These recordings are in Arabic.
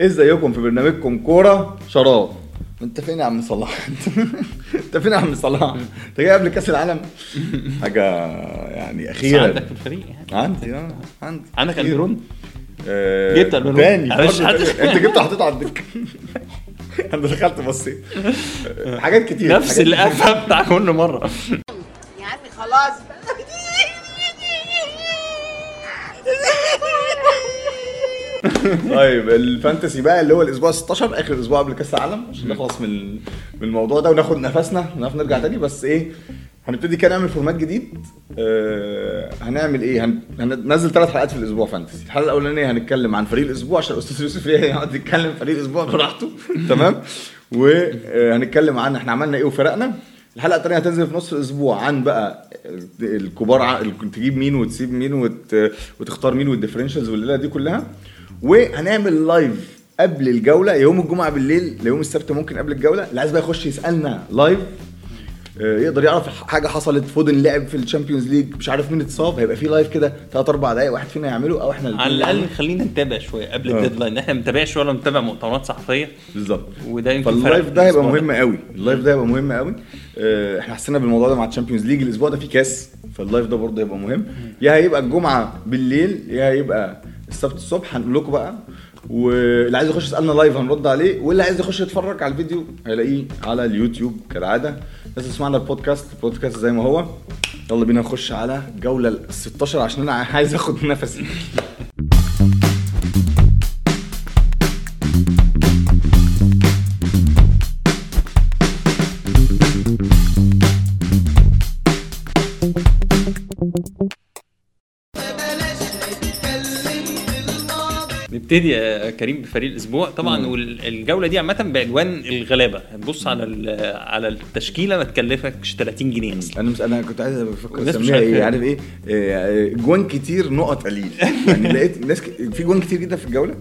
ازيكم في برنامجكم كورة؟ شراب. انت فين يا عم صلاح. انت فين يا عم صلاح. انت جاي قبل كأس العالم؟ حاجة يعني بس أخيرا عندك في الفريق يعني. عندي آه عندي. عندك. ألبيرون؟ آه، جبت ألبيرون. تاني. أنت جبت حطيته على الدكة. أنا دخلت بصيت. حاجات كتير نفس القفه بتاع كل مرة. يا عمي خلاص. طيب ال fantasy بقى اللي هو الأسبوع 16 آخر أسبوع قبل كأس العالم عشان نخلص من من الموضوع ده وناخد نفسنا ونعرف نرجع تاني. بس إيه هنبتدي كده نعمل format جديد. آه هنعمل إيه؟ هن... هننزل ثلاث حلقات في الأسبوع fantasy. الحلقة الأولانية هنتكلم عن فريق الأسبوع عشان الاستاذ يوسف يقعد يتكلم فريق الأسبوع براحته. تمام؟ وهنتكلم عن إحنا عملنا إيه وفرقنا. الحلقة الثانية هتنزل في نص الأسبوع عن بقى الكبار تجيب مين وتسيب مين وت... وتختار مين وال differentials والليلة دي كلها. وهنعمل live قبل الجولة يوم الجمعة بالليل ليوم السبت ممكن قبل الجولة. اللي عايز بقى يخش يسألنا live آه، يقدر يعرف حاجة حصلت فودن لعب في ال Champions League مش عارف مين اتصاب هيبقى في live كده 3 4 دقايق واحد فينا يعمله أو إحنا على الأقل. خلينا نتابع شوية قبل آه. ال deadline إحنا ما بنتابعش ولا بنتابع مؤتمرات صحفية. بالظبط. وده يمكن فال live ده هيبقى مهم قوي. ال live ده هيبقى مهم قوي. إحنا حسينا بالموضوع ده مع ال Champions League الأسبوع ده فيه كاس فال live ده برضه هيبقى مهم. يا هيبقى الجمعة بالليل يا هيبقى السبت الصبح هنقول لكم بقى. واللي عايز يخش يسألنا live هنرد عليه واللي عايز يخش يتفرج على الفيديو هيلاقيه على اليوتيوب كالعادة. الناس تسمعنا ال podcast ال podcast زي ما هو. يلا بينا نخش على جولة ال 16 عشان أنا عايز أخد نفسي. نبتدي يا كريم بفريق الأسبوع. طبعا والجولة دي عامة بعنوان الغلابة. هتبص على على التشكيلة ما تكلفكش 30 جنيه. أصلا أنا. أنا كنت عايز مش أسميها إيه. عارف إيه؟ آه، اجوان كتير نقط قليل. يعني لقيت ناس ك... في اجوان كتير جدا في الجولة؟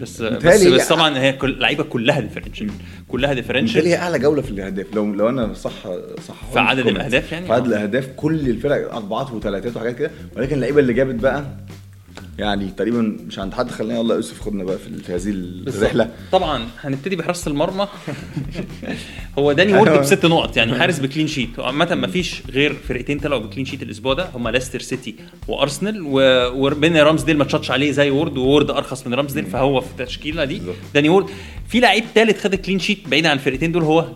بس بس, بس طبعا هي كل لعيبة كلها differential كلها differential هي أعلى جولة في الأهداف. لو لو أنا صح صح في عدد الأهداف يعني؟ في عدد آه. الأهداف كل الفرق أربعات وثلاثات وحاجات كده. ولكن اللعيبة اللي جابت بقى يعني تقريبا مش عند حد خلينا يلا يوسف خدنا بقى في هذه الرحلة. طبعا هنبتدي بحراسة المرمى. هو داني وورد أيوة. بست نقط يعني حارس ب clean sheet. عامة ما فيش غير فرقتين طلعوا ب clean sheet الأسبوع ده هم ليستر سيتي وأرسنال وبين رامزديل ما تشاتش عليه زي وورد وورد أرخص من رامزديل فهو في التشكيلة دي. داني وورد في لعيب ثالث خد clean sheet بعيد عن الفرقتين دول هو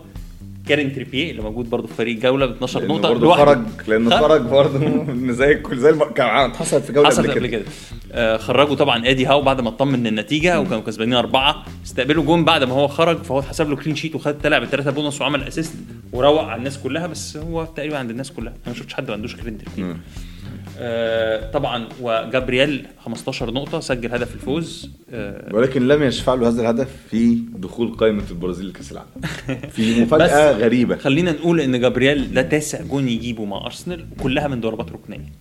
كيران تريبيير اللي موجود برضه في فريق الجوله ب 12 لأنه نقطة برضه لوحده. خرج لأنه خرج. برضه زي كل زي الم... كان حصلت في جولة حصلت قبل كده. آه خرجوا طبعا إيدي هاو بعد ما اطمن من النتيجة وكانوا كسبانين أربعة. استقبلوا جون بعد ما هو خرج فهو اتحسب له clean sheet وخد طلع بالثلاثه بونص وعمل assist وروق على الناس كلها بس هو تقريبا عند الناس كلها. أنا ما شفتش حد ما عندوش كيران تريبيير آه طبعا وجابرييل 15 نقطة سجل هدف الفوز. آه ولكن لم يشفع له هذا الهدف في دخول قائمة البرازيل لكأس العالم. في مفاجأة غريبة. خلينا نقول إن جابرييل ده تاسع جون يجيبه مع أرسنال كلها من ضربات ركنية.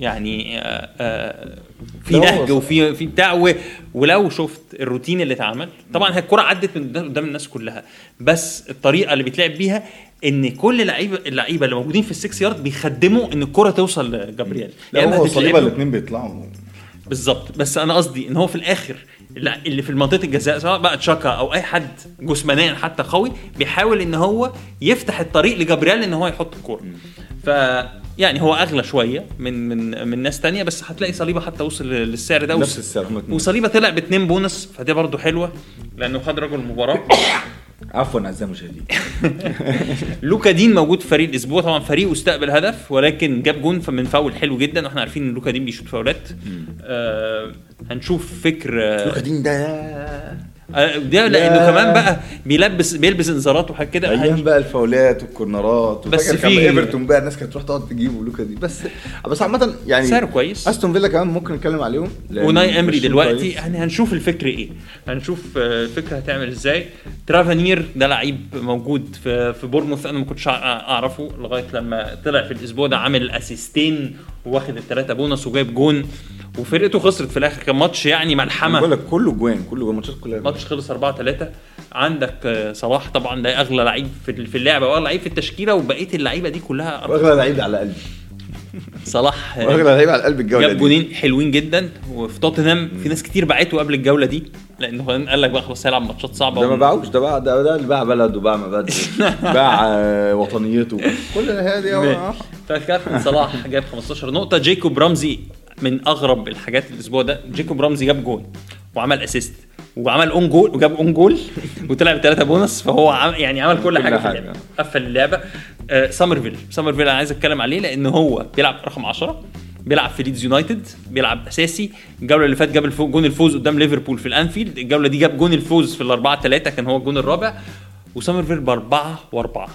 يعني آه آه في نهج. وفي في بتاع ولو شفت الروتين اللي اتعمل. طبعا هي الكرة عدت من قدام- الناس كلها بس الطريقة اللي بيتلعب بيها إن كل لعيبه اللعيبة اللي موجودين في السكس يارد بيخدموا إن الكرة توصل لجابرييل. لا يعني هو صليبة الاثنين بيطلعوا. بالظبط. بس أنا قصدي إن هو في الآخر اللي اللي في منطقه الجزاء سواء بقى تشاكا أو أي حد جسمانيا حتى قوي بيحاول إن هو يفتح الطريق لجابرييل إن هو يحط الكورة. ف يعني هو أغلى شوية من من من ناس تانية بس هتلاقي صليبة حتى وصل للسعر ده. نفس السعر. وصليبة طلع باتنين بونص فدي برضو حلوة لأنه خد رجل المباراه عفوا اعزائي المشاهدين. لوكا دين موجود في فريق الأسبوع. طبعا فريقه استقبل هدف ولكن جاب جون من فاول حلو جدا. وإحنا عارفين إن لوكا دين بيشوط فاولات. آه هنشوف فكر آه لوكا دين ده ده لأنه كمان بقى بيلبس بيلبس انذارات وحاجات كده. أيام بقى الفاولات والكورنرات بس في- إيفرتون بقى الناس كانت تروح تقعد تجيبه لوكا دين. بس بس عامة يعني سعره كويس. أستون فيلا كمان ممكن نتكلم عليهم أوناي إيمري دلوقتي. يعني هنشوف الفكر إيه. هنشوف آه، الفكرة هتعمل إزاي. تافيرنير ده لعيب موجود في في بورنموث أنا ما كنتش أعرفه لغاية لما طلع في الأسبوع ده عامل أسيستين واخد الثلاثه بونص وجايب جون. وفرقته خسرت في الآخر. كان ماتش يعني ملحمة. بقول لك كله جوان كله جوان. ماتشات كلها الماتش خلص 4 3 عندك آه، صلاح طبعا ده أغلى لعيب في في اللعبة. واغلى لعيب في التشكيلة وبقية اللعيبة دي كلها وأغلى لعيب على قلبي. صلاح آه، الراجل لعيب على قلب الجولة جاب دي. جونين حلوين جدا. وفي توتنهام في ناس كتير باعته قبل الجولة دي. لأنه قال لك بقى خلاص هيلعب ماتشات صعبة ده ما باعوش ده باع ده, ده اللي باع بلده باع مبادئه باع آه، وطنيته. كل هذه فكابتن صلاح جاب 15 نقطة. جيكوب رمزي من أغرب الحاجات الأسبوع ده جيكوب رمزي جاب جول وعمل assist وعمل own goal وجاب own goal وطلع بثلاثة بونص فهو عم يعني عمل كل حاجة في حاجة. اللعبة قفل اللعبة. آه سامرفيل سامرفيل أنا عايز أتكلم عليه لأن هو بيلعب رقم 10 بيلعب في ليدز يونايتد بيلعب أساسي. الجولة اللي فاتت جاب الفو- جون الفوز قدام ليفربول في الأنفيلد الجولة دي جاب جون الفوز في الأربعة ثلاثة كان هو الجون الرابع. وسامرفيل بأربعة وأربعة.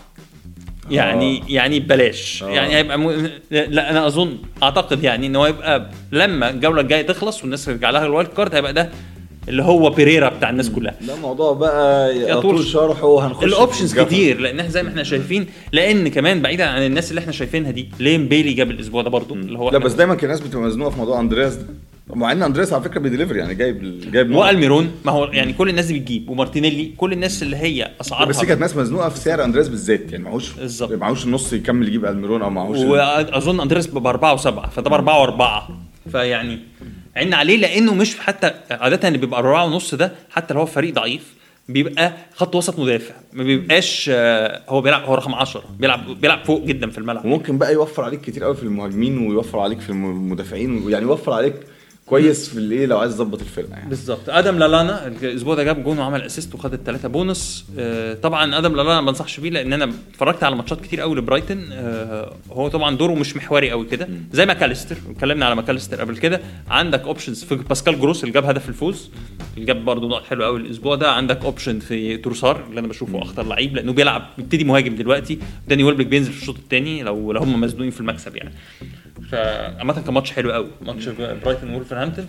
يعني آه. يعني ببلاش آه. يعني هيبقى م... لا أنا أظن أعتقد يعني ان هو يبقى لما الجولة الجاية تخلص والناس ترجع لها ال wild card هيبقى ده اللي هو بيريرا بتاع الناس كلها ده موضوع بقى يطول يطول شرحه وهنخش في ال options. كتير لأن إحنا زي ما إحنا شايفين لأن كمان بعيدا عن الناس اللي إحنا شايفينها دي ليون بيلي جاب الأسبوع ده برضو اللي هو لا بس دايما كان الناس بتبقى مزنوقة في موضوع اندرياس ده مع إن اندرياس على فكرة بي deliver يعني جايب جايب. وألميرون ما هو يعني كل الناس دي بتجيب ومارتينيلي كل الناس اللي هي أسعارها. بس هي كانت ناس مزنوقة في سعر اندرياس بالذات يعني معهوش بالظبط. معهوش النص يكمل يجيب ألميرون أو معهوش وأظن أندريس باربعه وسبعة فده باربعه وأربعة. فيعني عنا عليه لأنه مش حتى عادة اللي بيبقى أربعة ونص ده حتى لو هو فريق ضعيف بيبقى خط وسط مدافع. ما بيبقاش آه، هو بيلعب هو رقم 10 بيلعب بيلعب فوق جدا في الملعب. وممكن بقى يوفر عليك كتير قوي في المهاجمين ويوفر عليك في المدافعين يعني يوفر عليك كويس في الايه لو عايز تظبط الفرقه يعني. بالظبط. آدم لالانا الأسبوع ده جاب جون وعمل assist وخد الثلاثه بونص. آه، طبعا آدم لالانا ما بنصحش بيه لأن أنا اتفرجت على ماتشات كتير قوي لبرايتن. آه، هو طبعا دوره مش محوري قوي كده. زي ماكاليستر اتكلمنا على ماكاليستر قبل كده. عندك options في باسكال جروس اللي جاب هدف الفوز. اللي جاب برضه نقط حلوة قوي الأسبوع ده. عندك option في تروسار اللي أنا بشوفه أخطر لعيب لأنه بيلعب بيبتدي مهاجم دلوقتي. داني ويلبك بينزل في الشوط الثاني لو لو هم مزنوقين في المكسب يعني. فعامة كان ماتش حلو قوي. ماتش برايتون وولفرهامبتون.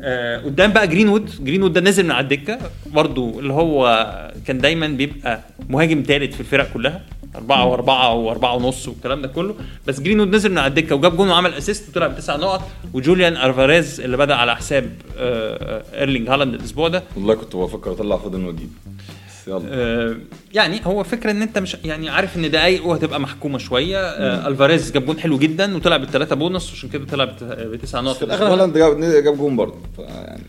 آه قدام بقى جرينوود. جرينوود ده نازل من على الدكة. برضو اللي هو كان دايما بيبقى مهاجم ثالث في الفرق كلها. أربعة وأربعة وأربعة ونص والكلام ده كله. بس جرينوود نزل من على الدكة وجاب جون وعمل assist وطلع بتسع نقط. وجوليان ألفاريز اللي بدأ على حساب آه آه، إيرلينج هالاند الأسبوع ده. والله كنت بفكر أطلع فودن واجيب بس يلا. آه، يعني هو فكرة إن أنت مش يعني عارف إن دقايقه هتبقى محكومة شوية. آه ألفاريز جاب جون حلو جدا وطلع بالثلاثه بونص عشان كده طلع بت- بتسع نقط. في الآخر هالاند جاب جاب جون برضه فيعني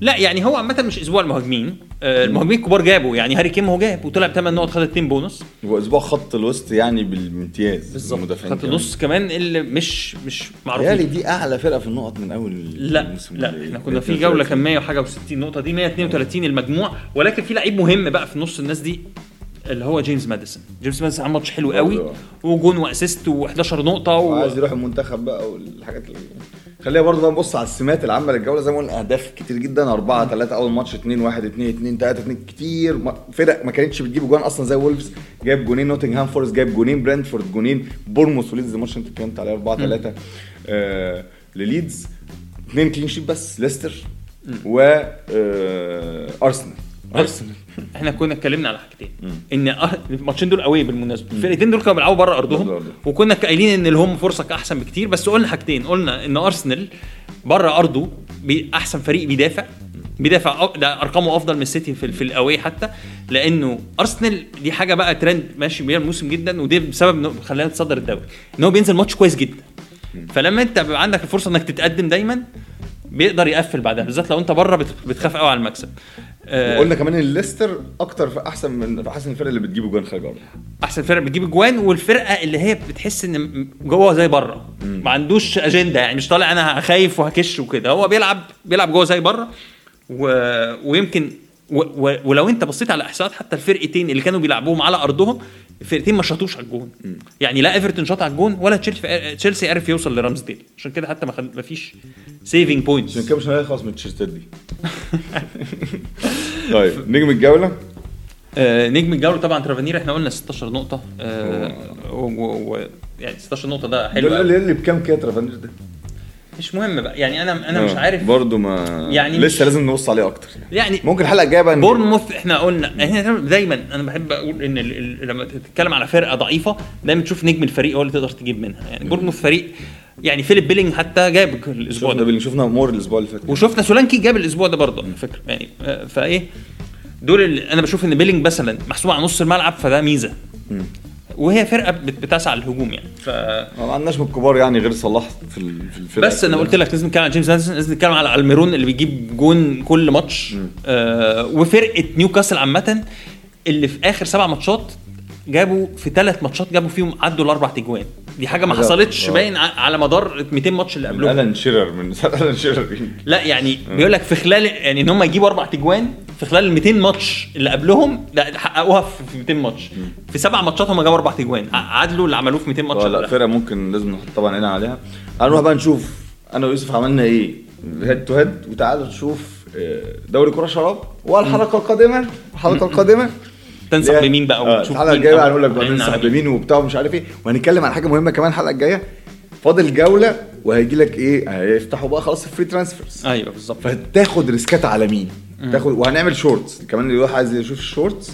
لا يعني هو عامة مش أسبوع المهاجمين. آه المهاجمين الكبار جابوا يعني هاري كين هو جاب وطلع بثمان نقط خد اثنين بونص. هو أسبوع خط الوسط يعني بالامتياز بالظبط خط. النص كمان. اللي مش مش معروفين. دي أعلى فرقة في النقط من أول لا لا إحنا كنا في جولة كان 100 وحاجة و60 نقطة دي 132 المجموع. ولكن في لعيب مهم بقى في نص الناس دي اللي هو جيمس ماديسون. جيمس ماديسون عمل ماتش حلو قوي برضه. وجون و assist و11 نقطة و... وعايز يروح المنتخب بقى والحاجات اللي خلينا برضه نبص على السمات العامة للجولة. زي ما قلنا أهداف كتير جدا. 4 3 أول ماتش 2 1 2 2 3 2 كتير. فرق ما كانتش بتجيب جوان أصلا. زي وولفز جايب جونين نوتنغهام فورست جايب جونين برنتفورد جونين بورنموث وليدز. الماتش انت اتكلمت عليه 4 3 آه لليدز. اثنين clean sheet بس ليستر و آه أرسنال. ارسنال إحنا كنا اتكلمنا على حاجتين. إن الماتشين دول قوي بالمناسبة. الفرقتين دول كانوا بيلعبوا بره أرضهم. وكنا قايلين إن ال home فرصة أحسن بكتير. بس قلنا حاجتين. قلنا إن أرسنال بره أرضه أحسن فريق بيدافع. بيدافع ده أرقامه أفضل من السيتي في, في ال away حتى. لأنه أرسنال دي حاجة بقى ترند ماشي بيها الموسم جدا. ودي بسبب خلانا نتصدر الدوري. إن هو بينزل ماتش كويس جدا. فلما أنت بيبقى عندك الفرصة إنك تتقدم دايما بيقدر يقفل بعدها. بالذات لو أنت بره بت- بتخاف قوي على المكسب. وقلنا كمان إن ليستر أكتر في أحسن من في أحسن الفرق اللي بتجيب جوان خارج ارض أحسن فرقة بتجيب اجوان والفرقة اللي هي بتحس إن جوه زي بره. ما عندوش أجندة يعني مش طالع أنا خايف وهكش وكده. هو بيلعب بيلعب جوه زي بره و... ويمكن. ولو انت بصيت على احصائيات حتى الفرقتين اللي كانوا بيلعبوهم على أرضهم الفرقتين ما شاطوش على الجون. يعني لا إيفرتون شاط على الجون ولا تشيلسي تشيلسي عرف يوصل لرامزديل. عشان كده حتى ما, خل... ما فيش saving points عشان كده مش هنخلص من التيشيرتات دي. طيب نجم الجولة؟ آه نجم الجولة طبعا تافيرنير إحنا قلنا 16 نقطة. آه و... و... و... يعني 16 نقطة ده حلو ده اللي بكام كده تافيرنير ده؟ مش مهم بقى. يعني أنا أنا مش آه، عارف برضه ما يعني مش- لسه لازم نبص عليه أكتر. يعني يعني ممكن الحلقة الجاية بقى بورنموث إحنا قلنا إحنا دايما أنا بحب أقول إن ال- ال- لما تتكلم على فرقة ضعيفة دايما تشوف نجم الفريق هو اللي تقدر تجيب منها. يعني بورنموث فريق يعني فيليب بيلينج حتى جاب الأسبوع ده. باللي شفنا مور الأسبوع اللي فات. وشفنا سولانكي جاب الأسبوع ده برضه على فكرة. يعني آه، فإيه؟ دول اللي أنا بشوف إن بيلينج مثلا محسوب على نص الملعب فده ميزة. وهي فرقة بت- بتسعى للهجوم يعني. ف ما عندناش من الكبار يعني غير صلاح في ال- في الفرقة بس أنا قلت لك لازم نتكلم على جيمس لازم نتكلم على ألميرون اللي بيجيب جون كل ماتش. آه وفرقة نيوكاسل عامة اللي في آخر سبع ماتشات جابوا في ثلاث ماتشات جابوا فيهم عدوا الأربع تجوان. دي حاجة ما حصلتش آه. باين على مدار 200 ماتش اللي من قبلهم ألان شيرر من ألان شيرر. لا يعني بيقول لك في خلال يعني إن هم يجيبوا أربع تجوان في خلال ال 200 ماتش اللي قبلهم لا حققوها في في 200 ماتش. في سبع ماتشات هم جابوا أربع تجوان. عدلوا اللي عملوه في 200 ماتش لا. فرقة ممكن لازم نحط طبعا هنا عليها. هنروح بقى نشوف أنا ويوسف عملنا إيه. head to head وتعالوا نشوف آه، دوري كرة شراب والحلقة القادمة. الحلقة القادمة. تنصح هي- بمين بقى؟ آه، ونشوف الحلقة الجاية بقى هنقول لك بقى مين. بمين وبتاع ومش عارف إيه. وهنتكلم عن حاجة مهمة كمان الحلقة الجاية. فاضل جولة وهيجي لك إيه؟ هيفتحوا بقى خلاص ال free transfers أيوه بالظبط. فتاخد ريسكات على مين؟ تاخد وهنعمل shorts. كمان اللي يروح عايز يشوف ال shorts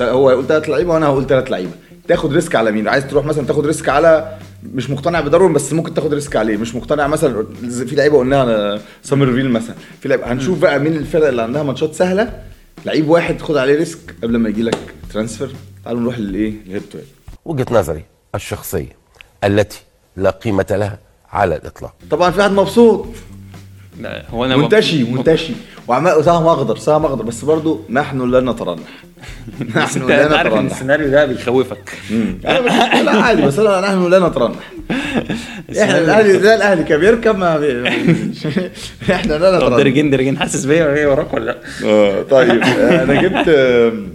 هو هيقول ثلاث لعيبة وأنا هقول ثلاث لعيبة. تاخد risk على مين؟ عايز تروح مثلا تاخد risk على مش مقتنع بداروين بس ممكن تاخد risk عليه. مش مقتنع مثلا زي- في لعيبة قلناها على سامرفيل مثلا. في لعيبه هنشوف بقى مين الفرق اللي عندها ماتشات سهلة. لعيب واحد تاخد عليه risk قبل ما يجي لك transfer. تعالوا نروح للايه ال head to head وجهة نظري الشخصية التي لا قيمة لها على الإطلاق. طبعا في واحد مبسوط. هو أنا منتشي منتشي. وعمال سهم اخضر سهم اخضر بس برضو نحن لا نترنح. نحن لا أنت عارف إن نترنح السيناريو ده بيخوفك. مم. أنا مش لا عادي بس انا نحن لا نترنح. إحنا الاهلي ده الأهلي كان بيركب ما بي... إحنا لا نترنح. درجين درجين حاسس بيا ولا إيه وراك ولا لأ؟ آه طيب. آه، أنا جبت آم،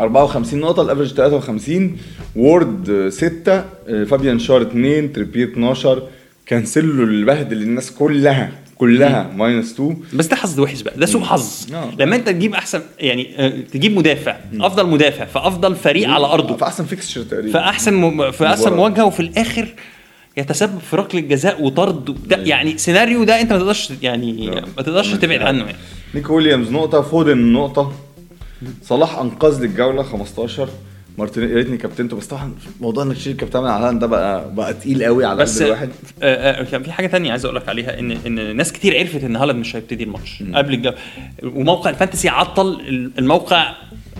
54 نقطة ال average 53 وورد 6 فابيان شار 2 تريبيه 12 كانسيلو اللي بهدل الناس كلها. كلها minus 2 بس ده حظ وحش بقى. ده سوء حظ. آه. لما انت تجيب احسن يعني آه، تجيب مدافع. أفضل مدافع في أفضل فريق على أرضه. في أحسن fixture تقريبا. في أحسن م... في أحسن. مواجهة وفي الآخر يتسبب في ركلة جزاء وطرد. يعني سيناريو ده انت ما تقدرش يعني. ما تقدرش تبعد عنه يعني. نيكو ويليامز نقطة. فودن نقطة. صلاح أنقذ لي الجولة 15 مارتينيز يا ريتني كابتنته بس طبعا موضوع إنك تشيل كابتن على هالاند ده بقى بقى تقيل قوي على بس قلب الواحد. آه، آه، كان في حاجة تانية عايز أقول لك عليها ان إن ناس كتير عرفت إن هالاند مش هيبتدي الماتش قبل الجو. وموقع الفانتسي عطل الموقع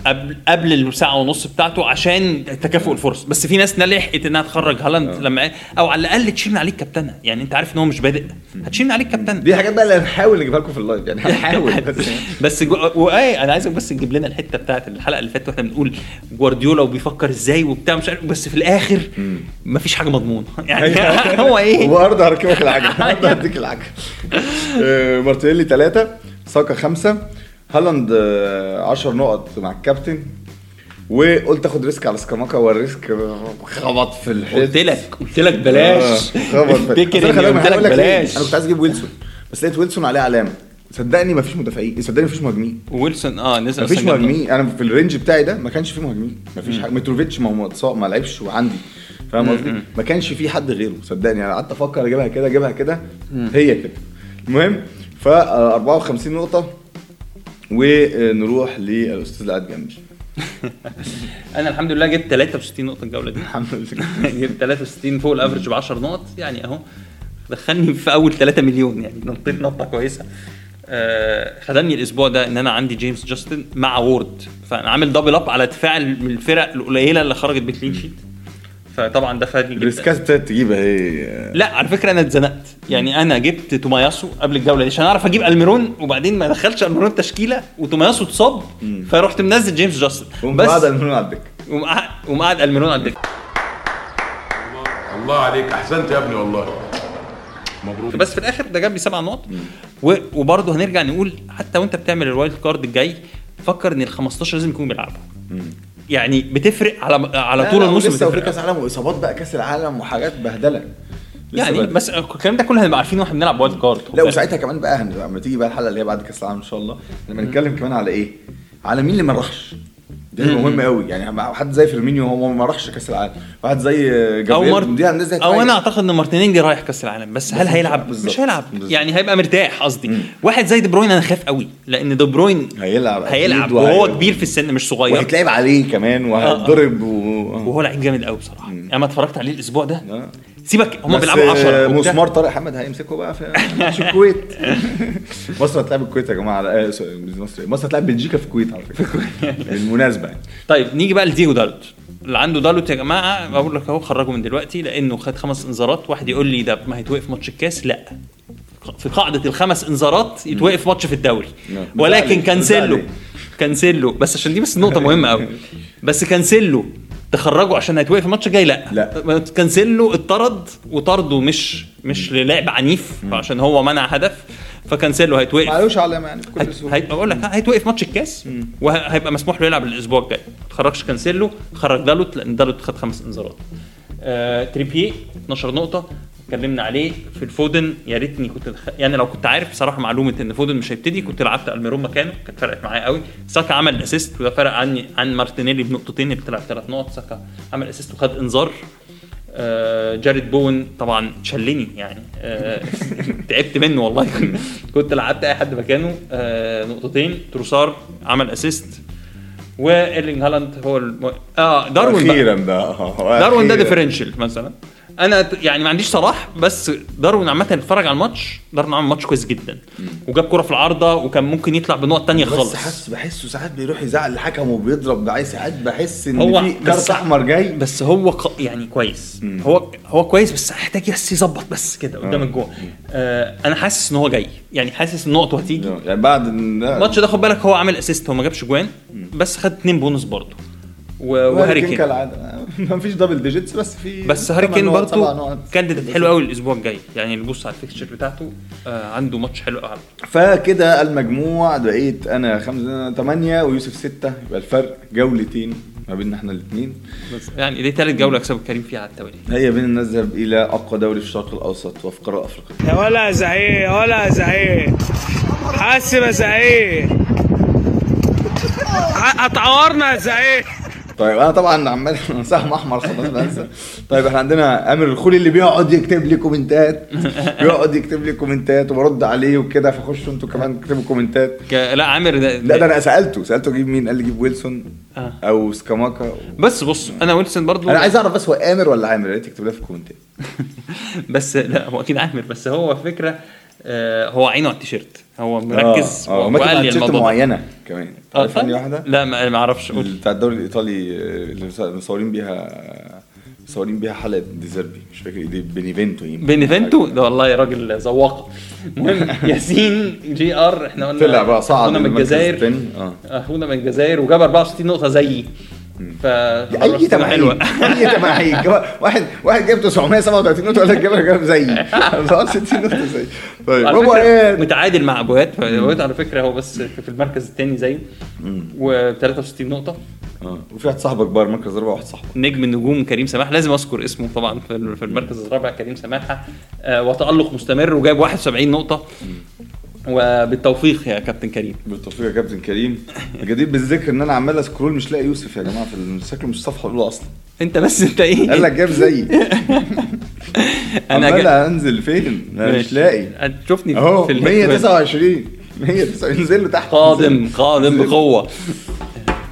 قبل قبل الساعة ونص بتاعته عشان تكافؤ الفرص. بس في ناس لحقت إنها تخرج هالاند لما أو على الأقل تشيل من عليك كابتنة يعني أنت عارف إن هو مش بادئ. هتشيل من عليك كابتنة دي حاجات بقى اللي هنحاول نجيبها لكم في ال live يعني هنحاول. بس بس جو... وايه أنا عايزك بس تجيب لنا الحتة بتاعت الحلقة اللي فاتت وإحنا بنقول جوارديولا وبيفكر إزاي وبتاع مش عارف بس في الآخر مفيش حاجة مضمونة. يعني هو إيه؟ وبرضه هركبك العجل برضه هديك العجل آه، مارتينيلي ثلاثة ساكا خمسة هالاند 10 نقط مع الكابتن وقلت آخد risk على سكاماكا وال risk خبط في الحيط. قلت لك قلت لك بلاش. آه، خبط في قلت لك ليه. بلاش. أنا كنت عايز أجيب ويلسون بس لقيت ويلسون عليه علامه صدقني مفيش مدافعين صدقني مفيش مهاجمين. ويلسون آه نزل أصلاً جاب مهاجمين. أنا في ال range بتاعي ده ما كانش فيه مهاجمين. مفيش حاجة متروفيتش ما هو اتصاب ما لعبش وعندي. فاهم قصدي؟ ما كانش في حد غيره صدقني. أنا قعدت أفكر أجيبها كده أجيبها كده. هي كده. المهم ف 54 نقطة. ونروح للأستاذ اللي قاعد جنبي أنا الحمد لله جبت 63 نقطة الجولة دي. الحمد لله. جبت 63 فوق ال average ب 10 نقط. يعني أهو دخلني في أول 3 مليون. يعني نطيت نطة كويسة. آه خدمني الأسبوع ده إن أنا عندي جيمس جاستن مع وورد. فأنا عامل double up على دفاع من الفرق القليلة اللي خرجت ب clean sheet. فطبعا ده فادني جدا. ال riskات ابتدت تجيبها اهي لا على فكرة أنا اتزنقت. يعني أنا جبت تومياسو قبل الجولة دي عشان أعرف أجيب ألميرون وبعدين ما دخلش ألميرون تشكيلة وتومياسو اتصاب فرحت منزل جيمس جاستن. بس بس قاعد على الدكة. ومقعد ومقعد ألميرون على الدكة. الله عليك أحسنت يا ابني والله. مبروك. بس في الآخر ده جاب لي سبع نقط. وبرضه هنرجع نقول حتى وأنت بتعمل ال wild card الجاي فكر إن ال 15 لازم يكونوا بيلعبوا يعني بتفرق على على طول الموسم لسه بتفرق كاس عالم وإصابات بقى كاس العالم وحاجات بهدلة يعني. بس الكلام ده كله هنبقى عارفينه وإحنا بنلعب wild card لا وساعتها كمان بقى هن- لما تيجي بقى الحلقة اللي هي بعد كاس العالم إن شاء الله لما نتكلم كمان على إيه؟ على مين اللي ما راحش دي حاجة مهمه قوي. يعني حد زي فيرمينيو هو ما راحش كأس العالم. واحد زي أو جابرييل مارت دي الناس دي أو. أنا أعتقد إن مارتينينجي رايح كأس العالم بس هل بس هيلعب؟ بالظبط. مش هيلعب. بالظبط. يعني هيبقى مرتاح قصدي. واحد زي دي بروين أنا خاف قوي لأن دي بروين هيلعب هيلعب وهو كبير في السن مش صغير. وهيتلعب عليه كمان وهيتضرب و... وهو لعيب جامد قوي بصراحة. أنا اتفرجت عليه الأسبوع ده. آه. سيبك هم بيلعبوا آه، 10 مسمار طارق حمد هيمسكه بقى في ماتش الكويت. مصر هتلعب الكويت يا جماعة. على- آه، مصر مصر هتلعب بلجيكا في الكويت على فكرة. بالمناسبة يعني. طيب نيجي بقى لديوجو دالوت. اللي عنده دالوت يا جماعة بقول لك أهو خرجه من دلوقتي لأنه خد خمس انذارات. واحد يقول لي ده ما هيتوقف ماتش الكاس؟ لا. في قاعدة الخمس انذارات يتوقف ماتش في الدوري. ولكن كانسيلو. كانسيلو. بس عشان دي بس نقطة مهمة قوي بس كانسيلو تخرجه عشان هيتوقف الماتش الجاي؟ لا. لا. كانسيلو اتطرد وطرده مش مش للعب عنيف عشان هو منع هدف فكانسيلو هيتوقف. معلوش علامه يعني بكل هي- سهولة. هي- بقول لك هيتوقف ماتش الكاس وهيبقى مسموح له يلعب الأسبوع الجاي. ما تخرجش كانسيلو خرج دالوت لأن دالوت خد خمس انذارات. آه تريبيه 12 نقطة. اتكلمنا عليه فيل فودن يا ريتني كنت دخ... يعني لو كنت عارف بصراحة معلومة إن فودن مش هيبتدي كنت لعبت ألميرون مكانه كانت فرقت معايا قوي. ساكا عمل assist وده فرق عني عن مارتينيلي بنقطتين اللي طلع ثلاث نقط. ساكا عمل assist وخد انذار. آه، جارود بوين طبعا شلني يعني. آه، تعبت منه والله. كنت لعبت أي حد مكانه. آه، نقطتين. تروسار عمل assist وإيرلينج هالاند هو الم... آه داروين. أخيرا آه، داروين ده. differential مثلا. أنا يعني ما عنديش صلاح بس داروين عامة اتفرج على الماتش داروين عمل ماتش كويس جدا. وجاب كرة في العارضة وكان ممكن يطلع بنقط تانية بس خالص. حاسس بحسه ساعات بيروح يزعل الحكم وبيضرب عايز ساعات بحس إن هو في بس- كارت أحمر جاي. بس هو ق... يعني كويس. هو هو كويس بس محتاج بس يظبط بس كده قدام الجون. آه أنا حاسس إن هو جاي. يعني حاسس إن نقطة هتيجي. يعني بعد الماتش ده خد بالك هو عامل assist هو ما جابش جوان بس خد اتنين بونص برضه. وهاري وهاري كين. كالعادة. ما فيش double digits بس في بس هاري كين برضه. candidate حلو قوي الأسبوع الجاي. يعني اللي بص على ال fixture بتاعته آه عنده ماتش حلو قوي فكده المجموع بقيت أنا خمسة ثمانية ويوسف ستة يبقى الفرق جولتين ما بيننا إحنا الاثنين بس يعني دي ثالث جولة يكسبوا الكريم فيها على التوالي. هيا بينا نذهب إلى أقوى دوري في الشرق الأوسط وفي قارة أفريقيا. يا ولا يا ولا زعيق. حاسب يا زعيق. ه- هتعورنا يا زعيق. طيب أنا طبعا عمال سهم أحمر خلاص بنسى طيب إحنا عندنا أمر الخولي اللي بيقعد يكتب لي كومنتات بيقعد يكتب لي كومنتات وبرد عليه وكده فخشوا أنتوا كمان اكتبوا كومنتات. ك... لا عامر ده, لا ده أنا سألته سألته أجيب مين قال لي جيب ويلسون آه. أو سكاماكا. بس بص أنا ويلسون برضو أنا عايز أعرف بس هو آمر ولا عامر يا ريت تكتب لي في الكومنتات. بس لا هو أكيد عامر بس هو فكرة هو عينه على التيشيرت. هو مركز آه وقال لي الموضوع. معينة كمان. عارف ثانية طيب. واحدة؟ لا ما أعرفش. قول. بتاع الدوري الإيطالي آه، اللي مصورين بيها مصورين بيها حلقه ديزيربي مش فاكر إيه دي بينيفينتو يمكن. بينيفنتو؟ ده والله يا راجل ذواق. المهم ياسين جي آر إحنا قلنا طلع بقى صعد من الجزائر. أخونا من الجزائر وجاب 64 نقطة زيي. ف أي حلوة. أي تماهيك واحد واحد جاب 937 نقطة ولا جاب جاب زيي 60 نقطة زيي طيب هو إيه؟ متعادل مع أبوات. أبوات على فكرة هو بس في المركز الثاني زيه و 63 نقطة. آه. وفي واحد صاحبك بقى المركز الرابع واحد صاحبك. نجم النجوم كريم سماح لازم أذكر اسمه طبعا في في المركز الرابع كريم سماحة. آه، وتألق مستمر وجايب 71 نقطة. وبالتوفيق يا كابتن كريم. بالتوفيق يا كابتن كريم. الجدير بالذكر إن أنا عمال أسكرول مش لاقي يوسف يا جماعة في شكله مش الصفحه الأولى أصلا. أنت بس أنت إيه؟ قال لك جاب زيي. أنا عمال أنزل فين؟ أنا مش. لاقي. شوفني اهو في ال- 129 129 انزل له تحت. قادم قادم بقوة.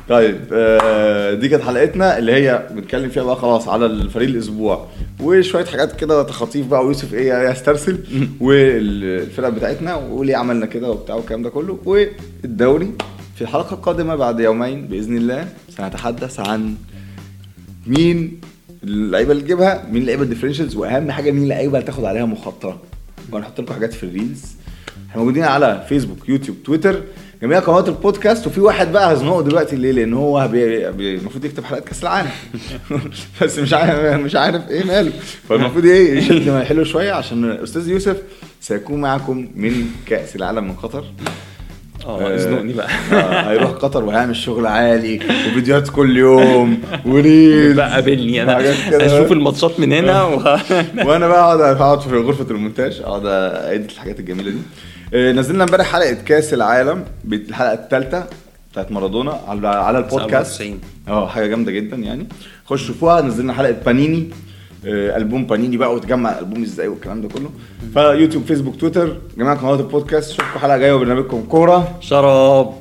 طيب آه، دي كانت حلقتنا اللي هي بنتكلم فيها بقى خلاص على الفريق الأسبوع. وشوية حاجات كده تخاطيف بقى ويوسف إيه يسترسل. والفرق بتاعتنا وليه عملنا كده وبتاع والكلام ده كله. والدوري في الحلقة القادمة بعد يومين بإذن الله سنتحدث عن مين اللعيبة اللي تجيبها مين اللعيبه ال differentials وأهم حاجة مين اللعيبه اللي تاخد عليها مخاطرة. وهنحط لكم حاجات في ال reels. إحنا موجودين على فيسبوك يوتيوب تويتر جميع قنوات البودكاست وفي واحد بقى هزنقه دلوقتي ليه؟ لأن هو المفروض يكتب حلقات كأس العالم. بس مش عارف مش عارف إيه ماله. فالمفروض إيه يشد ما حلو شوية عشان الاستاذ يوسف سيكون معكم من كأس العالم من قطر. آه ازنقني بقى. آه، هيروح قطر وهيعمل شغل عالي وفيديوهات كل يوم وريل بقى قابلني أنا. أشوف الماتشات من هنا و... وأنا بقى اقعد أقعد في غرفة المونتاج أقعد اعيد الحاجات الجميلة دي. نزلنا امبارح حلقة كاس العالم الحلقة الثالثه بتاعت مارادونا على على البودكاست. 97. آه حاجة جامدة جدا يعني. خشوا شوفوها نزلنا حلقة بانيني آه، ألبوم بانيني بقى وتجمع الالبوم إزاي والكلام ده كله. فيوتيوب فيسبوك تويتر جميع قنوات البودكاست شوفوا حلقة جاية وبرنامجكم كورة. شراب.